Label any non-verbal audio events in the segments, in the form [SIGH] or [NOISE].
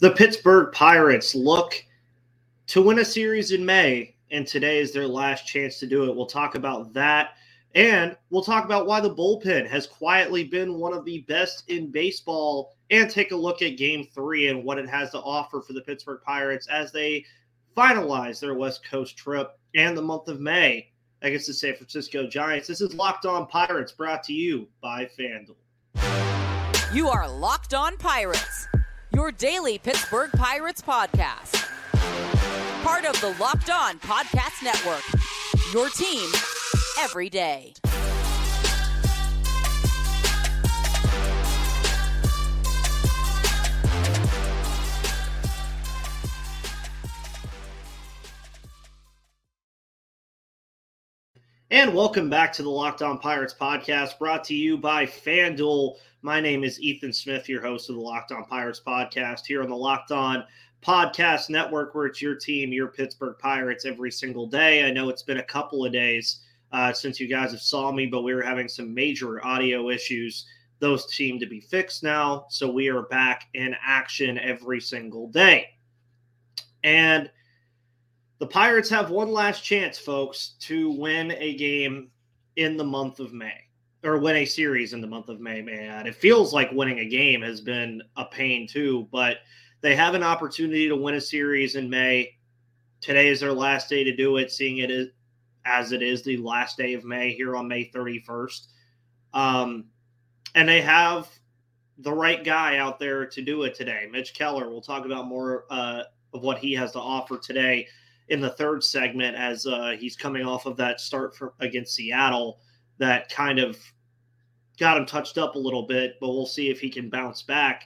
The Pittsburgh Pirates look to win a series in May, and today is their last chance to do it. We'll talk about that, and we'll talk about why the bullpen has quietly been one of the best in baseball, and take a look at game three and what it has to offer for the Pittsburgh Pirates as they finalize their West Coast trip and the month of May against the San Francisco Giants. This is Locked On Pirates brought to you by FanDuel. You are Locked On Pirates your daily Pittsburgh Pirates podcast. Part of the Locked On Podcast Network. Your team every day. And welcome back to the Locked On Pirates podcast brought to you by FanDuel. My name is Ethan Smith, your host of the Locked On Pirates podcast here on the Locked On Podcast Network, where it's your team, your Pittsburgh Pirates, every single day. I know it's been a couple of days uh, since you guys have saw me, but we were having some major audio issues. Those seem to be fixed now, so we are back in action every single day. And the Pirates have one last chance, folks, to win a game in the month of May or win a series in the month of May, man. It feels like winning a game has been a pain too, but they have an opportunity to win a series in May. Today is their last day to do it, seeing it as it is the last day of May here on May 31st. Um, and they have the right guy out there to do it today, Mitch Keller. We'll talk about more uh, of what he has to offer today in the third segment as uh, he's coming off of that start for, against Seattle that kind of got him touched up a little bit, but we'll see if he can bounce back.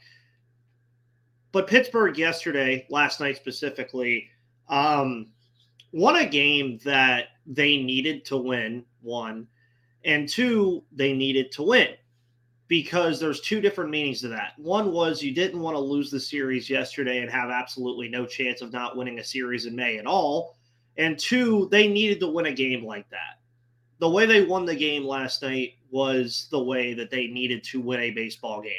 But Pittsburgh yesterday, last night specifically, um, won a game that they needed to win, one, and two, they needed to win because there's two different meanings to that. One was you didn't want to lose the series yesterday and have absolutely no chance of not winning a series in May at all. And two, they needed to win a game like that. The way they won the game last night was the way that they needed to win a baseball game.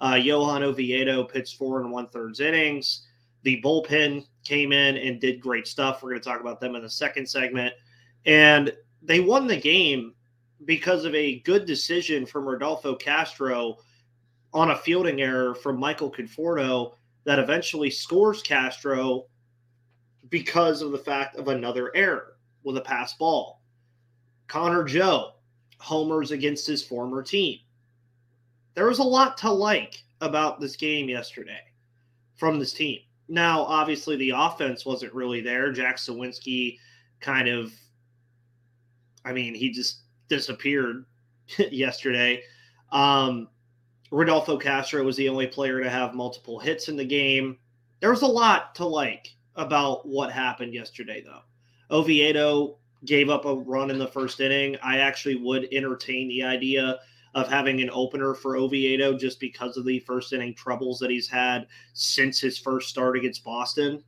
Uh, Johan Oviedo pitched four and one thirds innings. The bullpen came in and did great stuff. We're going to talk about them in the second segment. And they won the game because of a good decision from Rodolfo Castro on a fielding error from Michael Conforto that eventually scores Castro because of the fact of another error with a pass ball. Connor Joe homers against his former team. There was a lot to like about this game yesterday from this team. Now, obviously, the offense wasn't really there. Jack Suwinski kind of, I mean, he just disappeared [LAUGHS] yesterday. Um, Rodolfo Castro was the only player to have multiple hits in the game. There was a lot to like about what happened yesterday, though. Oviedo gave up a run in the first inning. I actually would entertain the idea of having an opener for Oviedo just because of the first inning troubles that he's had since his first start against Boston.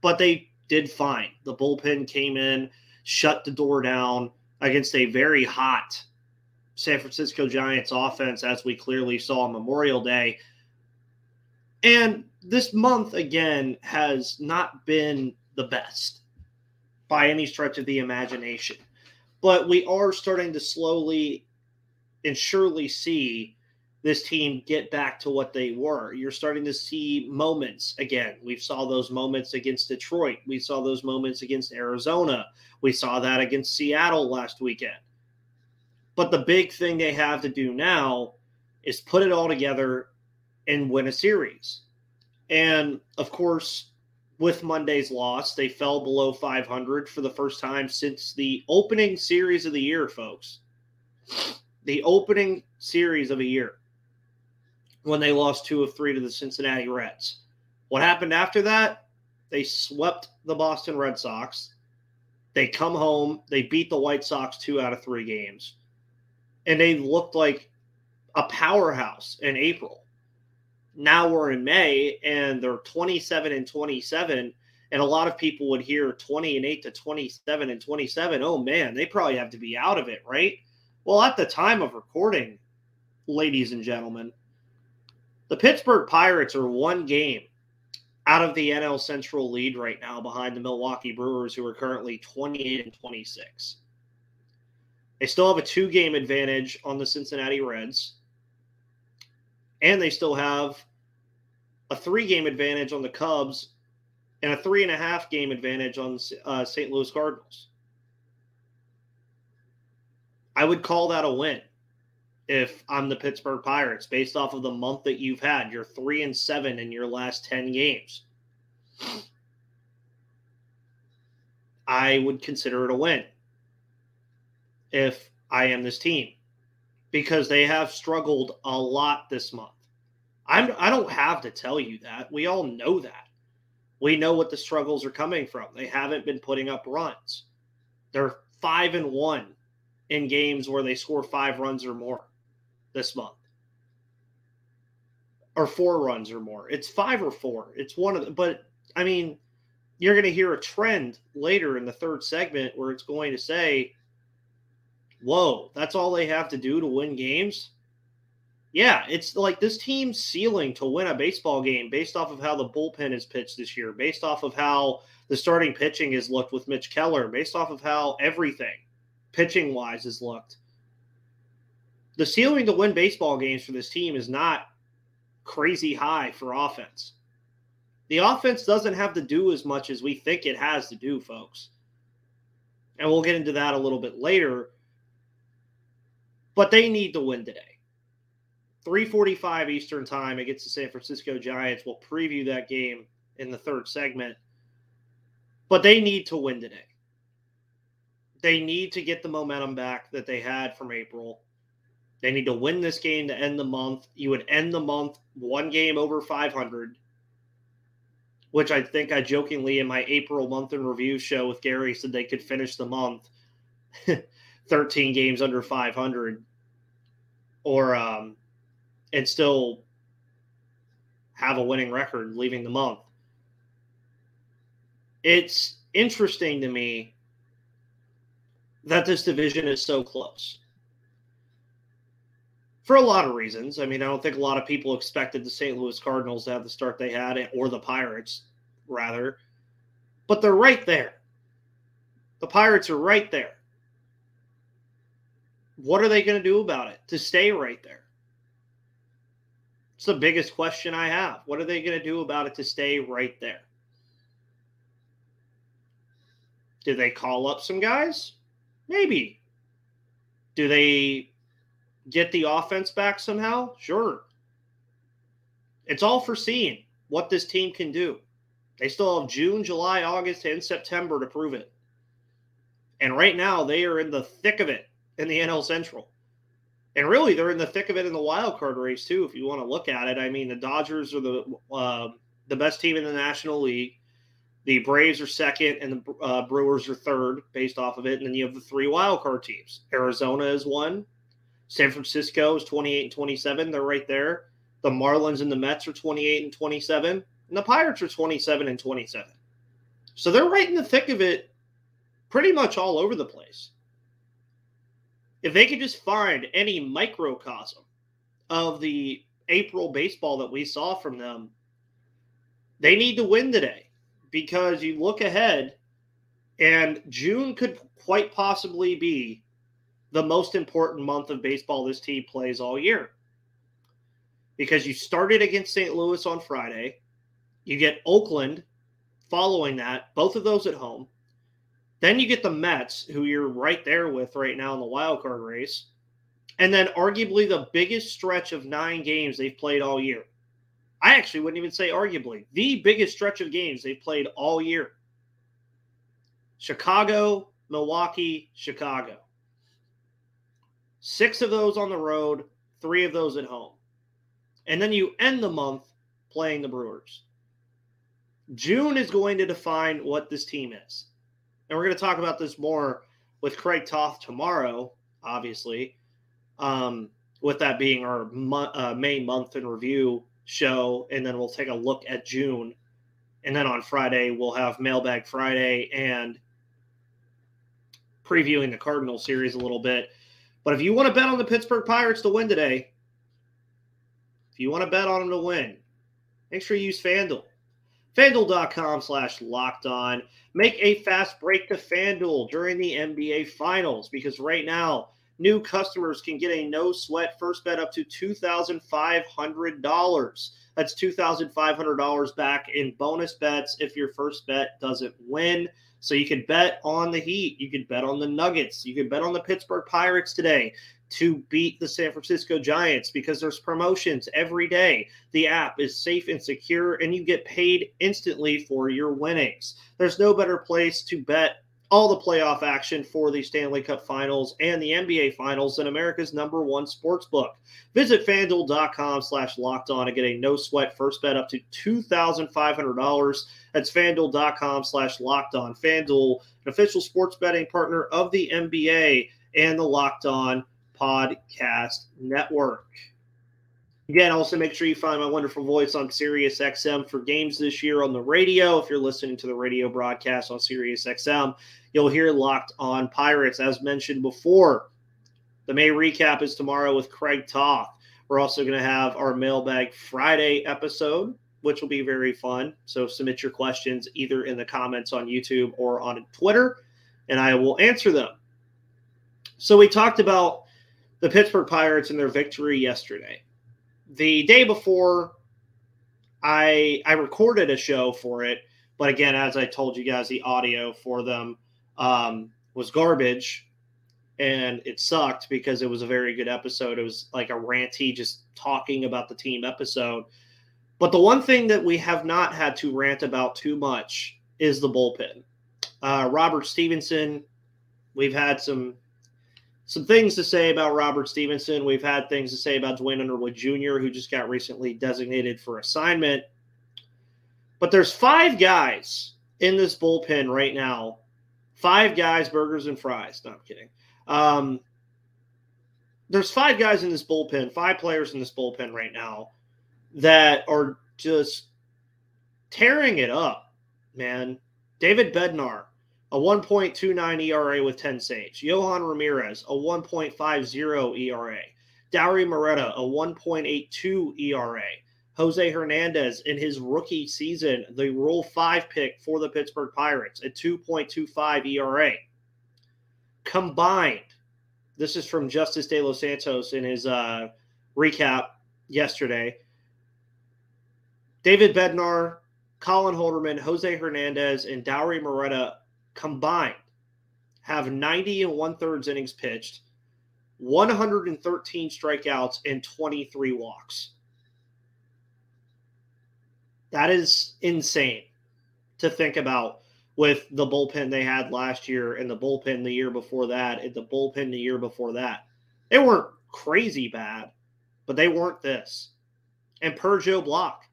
But they did fine. The bullpen came in, shut the door down against a very hot San Francisco Giants offense, as we clearly saw on Memorial Day. And this month, again, has not been the best by any stretch of the imagination. But we are starting to slowly and surely see this team get back to what they were. You're starting to see moments again. We saw those moments against Detroit. We saw those moments against Arizona. We saw that against Seattle last weekend. But the big thing they have to do now is put it all together and win a series. And of course, with Monday's loss. They fell below 500 for the first time since the opening series of the year, folks. The opening series of a year when they lost two of three to the Cincinnati Reds. What happened after that? They swept the Boston Red Sox. They come home. They beat the White Sox two out of three games. And they looked like a powerhouse in April now we're in May and they're 27 and 27. And a lot of people would hear 20 and 8 to 27 and 27. Oh man, they probably have to be out of it, right? Well, at the time of recording, ladies and gentlemen, The Pittsburgh Pirates are one game out of the NL Central lead right now behind the Milwaukee Brewers, who are currently 28 and 26. They still have a two game advantage on the Cincinnati Reds, and they still have a three game advantage on the Cubs and a three and a half game advantage on uh, St. Louis Cardinals. I would call that a win if I'm the Pittsburgh Pirates based off of the month that you've had. You're three and seven in your last 10 games. I would consider it a win if I am this team because they have struggled a lot this month. I'm I don't have to tell you that. We all know that. We know what the struggles are coming from. They haven't been putting up runs. They're 5 and 1 in games where they score 5 runs or more this month. Or 4 runs or more. It's 5 or 4. It's one of them. but I mean, you're going to hear a trend later in the third segment where it's going to say, whoa, that's all they have to do to win games. Yeah, it's like this team's ceiling to win a baseball game based off of how the bullpen is pitched this year, based off of how the starting pitching has looked with Mitch Keller, based off of how everything pitching wise has looked. The ceiling to win baseball games for this team is not crazy high for offense. The offense doesn't have to do as much as we think it has to do, folks. And we'll get into that a little bit later. But they need to win today. 345 Eastern time against the San Francisco Giants. We'll preview that game in the third segment. But they need to win today. They need to get the momentum back that they had from April. They need to win this game to end the month. You would end the month one game over 500 which I think I jokingly in my April month in review show with Gary said they could finish the month [LAUGHS] 13 games under 500 or um and still have a winning record leaving the month. It's interesting to me that this division is so close. For a lot of reasons. I mean, I don't think a lot of people expected the St. Louis Cardinals to have the start they had, or the Pirates rather, but they're right there. The Pirates are right there. What are they going to do about it to stay right there? It's the biggest question I have. What are they going to do about it to stay right there? Do they call up some guys? Maybe. Do they get the offense back somehow? Sure. It's all for seeing what this team can do. They still have June, July, August, and September to prove it. And right now, they are in the thick of it in the [LAUGHS] NL Central. And really, they're in the thick of it in the wild card race too. If you want to look at it, I mean, the Dodgers are the uh, the best team in the National League. The Braves are second, and the uh, Brewers are third, based off of it. And then you have the three wild card teams. Arizona is one. San Francisco is twenty eight and twenty seven. They're right there. The Marlins and the Mets are twenty eight and twenty seven. And the Pirates are 27 and 27. So they're right in the thick of it pretty much all over the place. If they could just find any microcosm of the April baseball that we saw from them, they need to win today because you look ahead and June could quite possibly be the most important month of baseball this team plays all year. Because you started against St. Louis on Friday, you get Oakland following that, both of those at home. Then you get the Mets, who you're right there with right now in the wild card race. And then arguably the biggest stretch of nine games they've played all year. I actually wouldn't even say arguably, the biggest stretch of games they've played all year. Chicago, Milwaukee, Chicago. Six of those on the road, three of those at home. And then you end the month playing the Brewers. June is going to define what this team is. And we're going to talk about this more with Craig Toth tomorrow, obviously, um, with that being our mo- uh, May month in review show. And then we'll take a look at June. And then on Friday, we'll have Mailbag Friday and previewing the Cardinal series a little bit. But if you want to bet on the Pittsburgh Pirates to win today, if you want to bet on them to win, make sure you use FanDuel. FanDuel.com slash locked on. Make a fast break to FanDuel during the NBA Finals because right now, new customers can get a no sweat first bet up to $2,500. That's $2,500 back in bonus bets if your first bet doesn't win. So you can bet on the Heat. You can bet on the Nuggets. You can bet on the Pittsburgh Pirates today to beat the San Francisco Giants because there's promotions every day. The app is safe and secure, and you get paid instantly for your winnings. There's no better place to bet all the playoff action for the Stanley Cup Finals and the NBA Finals in America's number one sports book. Visit fanduel.com slash locked on to get a no sweat first bet up to $2,500. That's fanduel.com slash locked on. Fanduel, an official sports betting partner of the NBA and the Locked On Podcast Network. Again, also make sure you find my wonderful voice on Sirius XM for games this year on the radio. If you're listening to the radio broadcast on Sirius XM, you'll hear Locked On Pirates. As mentioned before, the May recap is tomorrow with Craig Toth. We're also going to have our Mailbag Friday episode, which will be very fun. So submit your questions either in the comments on YouTube or on Twitter, and I will answer them. So we talked about the Pittsburgh Pirates and their victory yesterday. The day before, I I recorded a show for it, but again, as I told you guys, the audio for them um, was garbage, and it sucked because it was a very good episode. It was like a ranty, just talking about the team episode. But the one thing that we have not had to rant about too much is the bullpen. Uh, Robert Stevenson, we've had some some things to say about Robert Stevenson. We've had things to say about Dwayne Underwood Jr., who just got recently designated for assignment. But there's five guys in this bullpen right now. Five guys, burgers and fries. No, I'm kidding. Um, there's five guys in this bullpen, five players in this bullpen right now that are just tearing it up, man. David Bednar, a 1.29 ERA with 10 saves. Yohan Ramirez, a 1.50 ERA. Dauri Moreta, a 1.82 ERA. Jose Hernandez in his rookie season, the Rule 5 pick for the Pittsburgh Pirates, a 2.25 ERA. Combined, this is from Justice De Los Santos in his uh, recap yesterday. David Bednar, Colin Holderman, Jose Hernandez, and Dauri Moreta combined have 90 and one thirds innings pitched, 113 strikeouts, and 23 walks. That is insane to think about with the bullpen they had last year and the bullpen the year before that and the bullpen the year before that. They weren't crazy bad, but they weren't this. And per Joe Block,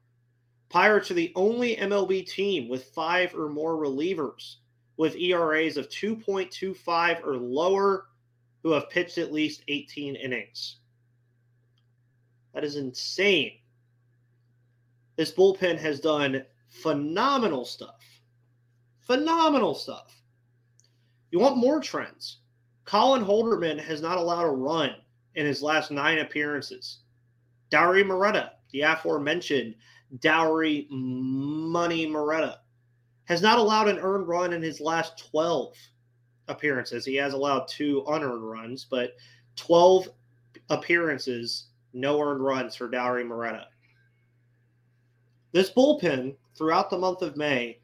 Pirates are the only MLB team with five or more relievers with ERAs of 2.25 or lower who have pitched at least 18 innings. That is insane. This bullpen has done phenomenal stuff. Phenomenal stuff. You want more trends? Colin Holderman has not allowed a run in his last nine appearances. Dauri Moreta, the aforementioned Dauri Money Moreta, has not allowed an earned run in his last 12 appearances. He has allowed two unearned runs, but 12 appearances, no earned runs for Dauri Moreta. This bullpen throughout the month of May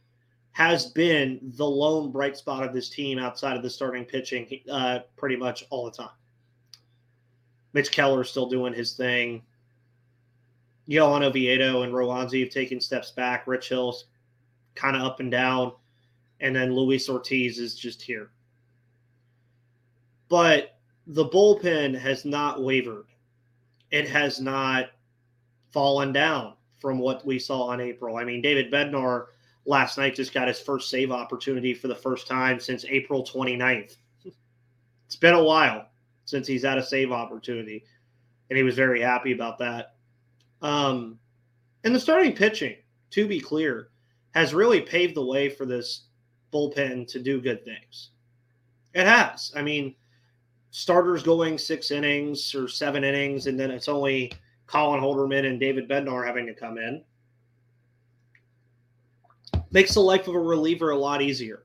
has been the lone bright spot of this team outside of the starting pitching uh, pretty much all the time. Mitch Keller is still doing his thing. Johan Oviedo and Roansy have taken steps back. Rich Hill's kind of up and down. And then Luis Ortiz is just here. But the bullpen has not wavered. It has not fallen down from what we saw on April. I mean, David Bednar last night just got his first save opportunity for the first time since April 29th. It's been a while since he's had a save opportunity, and he was very happy about that. Um, and the starting pitching, to be clear, has really paved the way for this bullpen to do good things. It has. I mean, starters going six innings or seven innings, and then it's only Colin Holderman and David Bednar having to come in. Makes the life of a reliever a lot easier.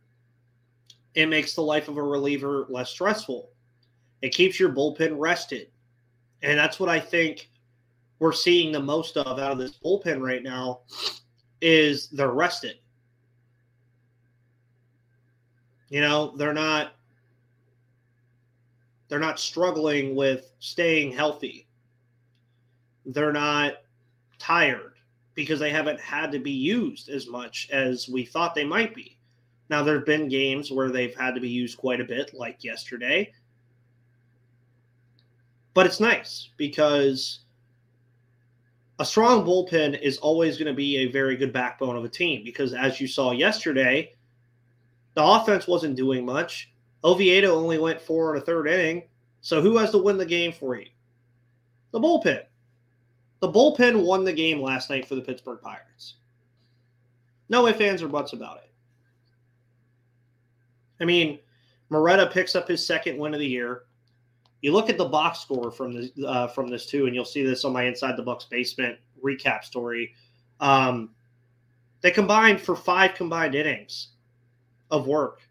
It makes the life of a reliever less stressful. It keeps your bullpen rested. And that's what I think we're seeing the most of out of this bullpen right now is they're rested. You know, they're not they're not struggling with staying healthy. They're not tired because they haven't had to be used as much as we thought they might be. Now, there have been games where they've had to be used quite a bit, like yesterday. But it's nice because a strong bullpen is always going to be a very good backbone of a team because, as you saw yesterday, the offense wasn't doing much. Oviedo only went four and a third inning. So, who has to win the game for you? The bullpen. The bullpen won the game last night for the Pittsburgh Pirates. No ifs, ands, or buts about it. I mean, Moreta picks up his second win of the year. You look at the box score from this uh, from this too, and you'll see this on my Inside the Bucs basement recap story. Um, they combined for five combined innings of work,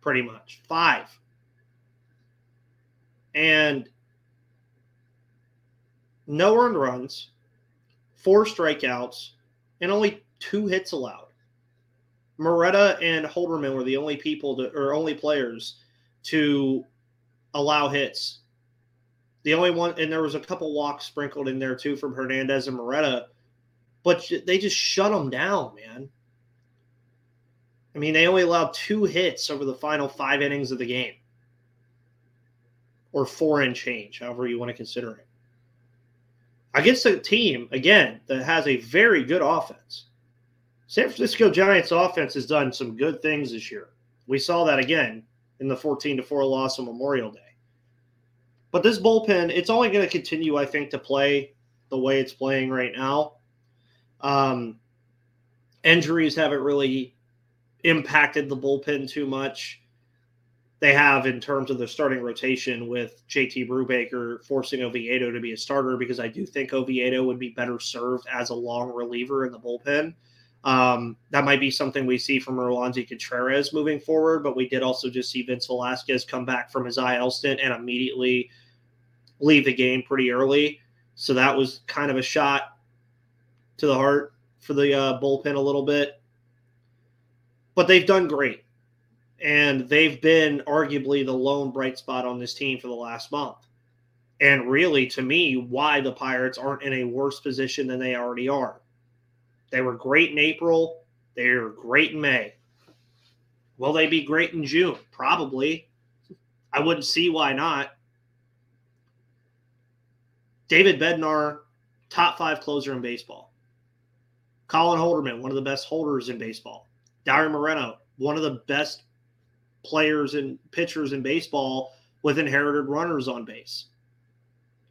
pretty much five. And no earned runs, four strikeouts, and only two hits allowed. Moreta and Holderman were the only people to, or only players to allow hits. The only one, and there was a couple walks sprinkled in there too from Hernandez and Moreta, but they just shut them down, man. I mean, they only allowed two hits over the final five innings of the game, or four and change, however you want to consider it against a team, again, that has a very good offense. San Francisco Giants offense has done some good things this year. We saw that again in the 14 to 4 loss on Memorial Day. But this bullpen, it's only going to continue, I think, to play the way it's playing right now. Um, injuries haven't really impacted the bullpen too much they have in terms of their starting rotation with JT Brubaker forcing Oviedo to be a starter because I do think Oviedo would be better served as a long reliever in the bullpen. Um, that might be something we see from Roansy Contreras moving forward, but we did also just see Vince Velasquez come back from his IL stint and immediately leave the game pretty early. So that was kind of a shot to the heart for the uh, bullpen a little bit. But they've done great and they've been arguably the lone bright spot on this team for the last month. And really, to me, why the Pirates aren't in a worse position than they already are. They were great in April. They're great in May. Will they be great in June? Probably. I wouldn't see why not. David Bednar, top five closer in baseball. Colin Holderman, one of the best holders in baseball. Dauri Moreno, one of the best players and pitchers in baseball with inherited runners on base.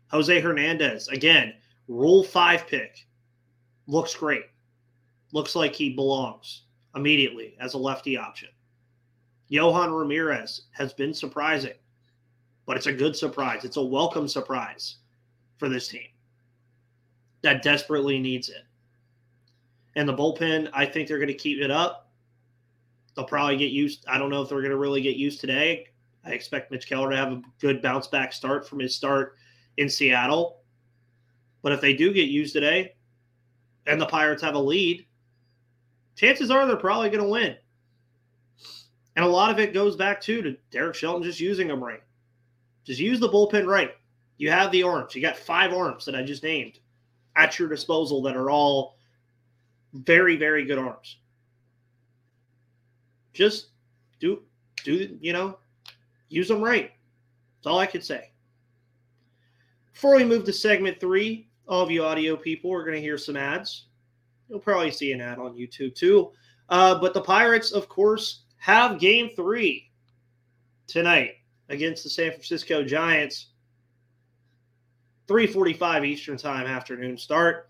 Jose Hernandez, again, rule five pick, looks great. Looks like he belongs immediately as a lefty option. Yohan Ramirez has been surprising, but it's a good surprise. It's a welcome surprise for this team that desperately needs it. And the bullpen, I think they're going to keep it up they'll probably get used. I don't know if they're going to really get used today. I expect Mitch Keller to have a good bounce back start from his start in Seattle. But if they do get used today and the Pirates have a lead, chances are they're probably going to win. And a lot of it goes back to, to Derek Shelton just using them right. Just use the bullpen right. You have the arms. You got five arms that I just named at your disposal that are all very, very good arms just do do you know use them right. That's all I could say. Before we move to segment three, all of you audio people are going to hear some ads. You'll probably see an ad on YouTube too. Uh, but the Pirates, of course, have game three tonight against the San Francisco Giants. 3:45 Eastern Time afternoon start.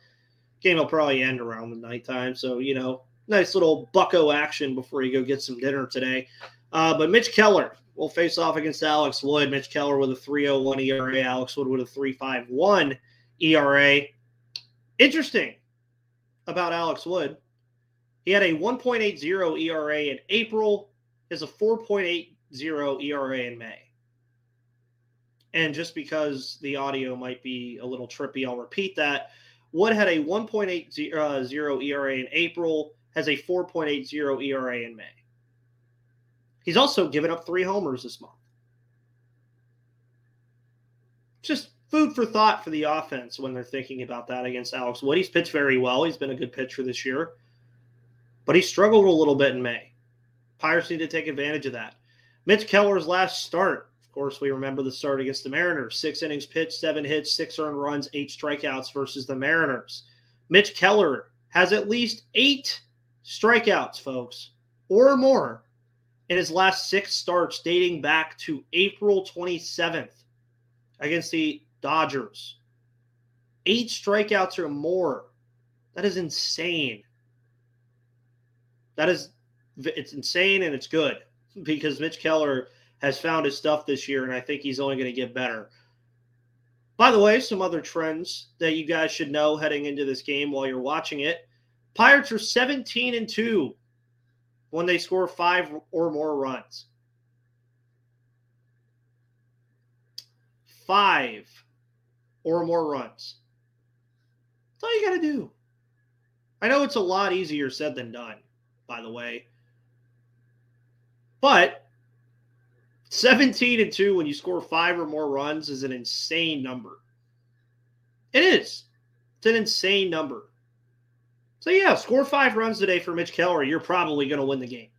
Game will probably end around the nighttime, so you know nice little Bucco action before you go get some dinner today. Uh, but Mitch Keller will face off against Alex Wood. Mitch Keller with a 301 ERA, Alex Wood with a 351 ERA. Interesting about Alex Wood. He had a 1.80 ERA in April, has a 4.80 ERA in May. And just because the audio might be a little trippy, I'll repeat that. Wood had a 1.80 ERA in April, has a 4.80 ERA in May. He's also given up three homers this month. Just food for thought for the offense when they're thinking about that against Alex Wood. He's pitched very well. He's been a good pitcher this year, but he struggled a little bit in May. Pirates need to take advantage of that. Mitch Keller's last start, of course, we remember the start against the Mariners. Six innings pitched, seven hits, six earned runs, eight strikeouts versus the Mariners. Mitch Keller has at least eight strikeouts, folks, or more in his last six starts dating back to April 27th against the Dodgers. Eight strikeouts or more. That is insane. That is it's insane and it's good [LAUGHS] because Mitch Keller has found his stuff this year and I think he's only going to get better. By the way, some other trends that you guys should know heading into this game while you're watching it. Pirates are 17 and 2 when they score five or more runs. Five or more runs. That's all you got to do. I know it's a lot easier said than done, by the way. But 17 and 2 when you score five or more runs is an insane number. It is. It's an insane number. So yeah, score five runs today for Mitch Keller. You're probably going to win the game.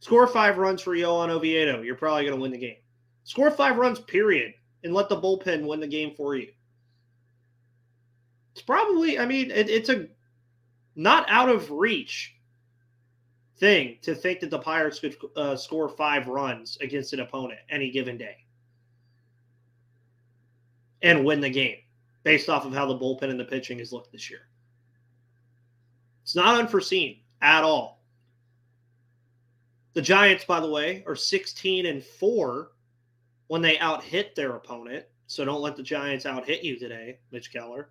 Score five runs for Johan Oviedo. You're probably going to win the game. Score five runs, period, and let the bullpen win the game for you. It's probably, I mean, it, it's a not out of reach thing to think that the Pirates could uh, score five runs against an opponent any given day and win the game based off of how the bullpen and the pitching has looked this year. It's not unforeseen at all. The Giants, by the way, are 16 and 4 when they out hit their opponent. So don't let the Giants out hit you today, Mitch Keller.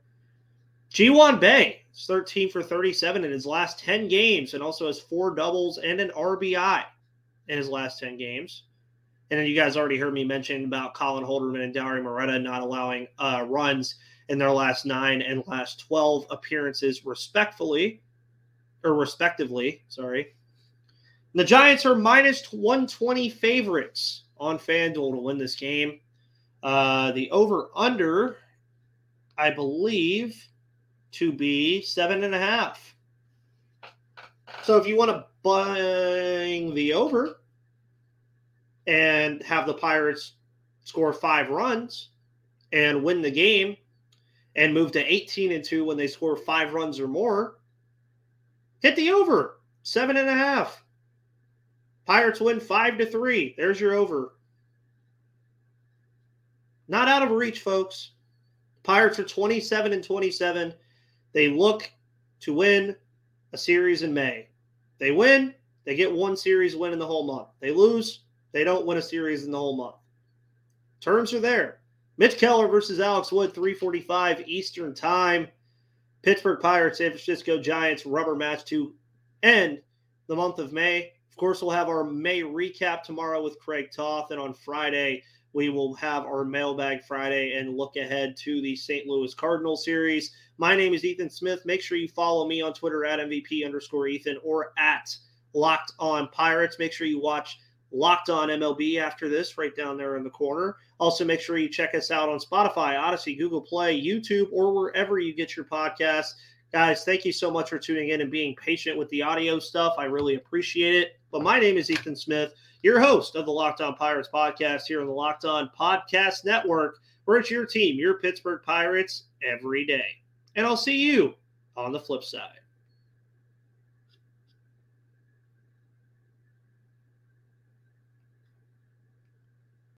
Ji-hwan Bae is 13 for 37 in his last 10 games and also has four doubles and an RBI in his last 10 games. And then you guys already heard me mention about Colin Holderman and Dauri Moreta not allowing uh, runs in their last nine and last 12 appearances, respectfully or respectively. Sorry. And the Giants are minus 120 favorites on FanDuel to win this game. Uh, the over under, I believe, to be seven and a half. So if you want to bang the over and have the Pirates score five runs and win the game and move to 18 and 2 when they score five runs or more, Hit the over. Seven and a half. Pirates win five to three. There's your over. Not out of reach, folks. Pirates are 27 and 27. They look to win a series in May. They win, they get one series win in the whole month. They lose, they don't win a series in the whole month. Terms are there. Mitch Keller versus Alex Wood, 345 Eastern Time. Pittsburgh Pirates, San Francisco Giants rubber match to end the month of May. Of course, we'll have our May recap tomorrow with Craig Toth. And on Friday, we will have our mailbag Friday and look ahead to the St. Louis Cardinal series. My name is Ethan Smith. Make sure you follow me on Twitter at MVP underscore Ethan or at Locked On Pirates. Make sure you watch Locked On MLB after this, right down there in the corner. Also, make sure you check us out on Spotify, Odyssey, Google Play, YouTube, or wherever you get your podcasts. Guys, thank you so much for tuning in and being patient with the audio stuff. I really appreciate it. But my name is Ethan Smith, your host of the Locked On Pirates podcast here on the Locked On Podcast Network, where it's your team, your Pittsburgh Pirates, every day. And I'll see you on the flip side.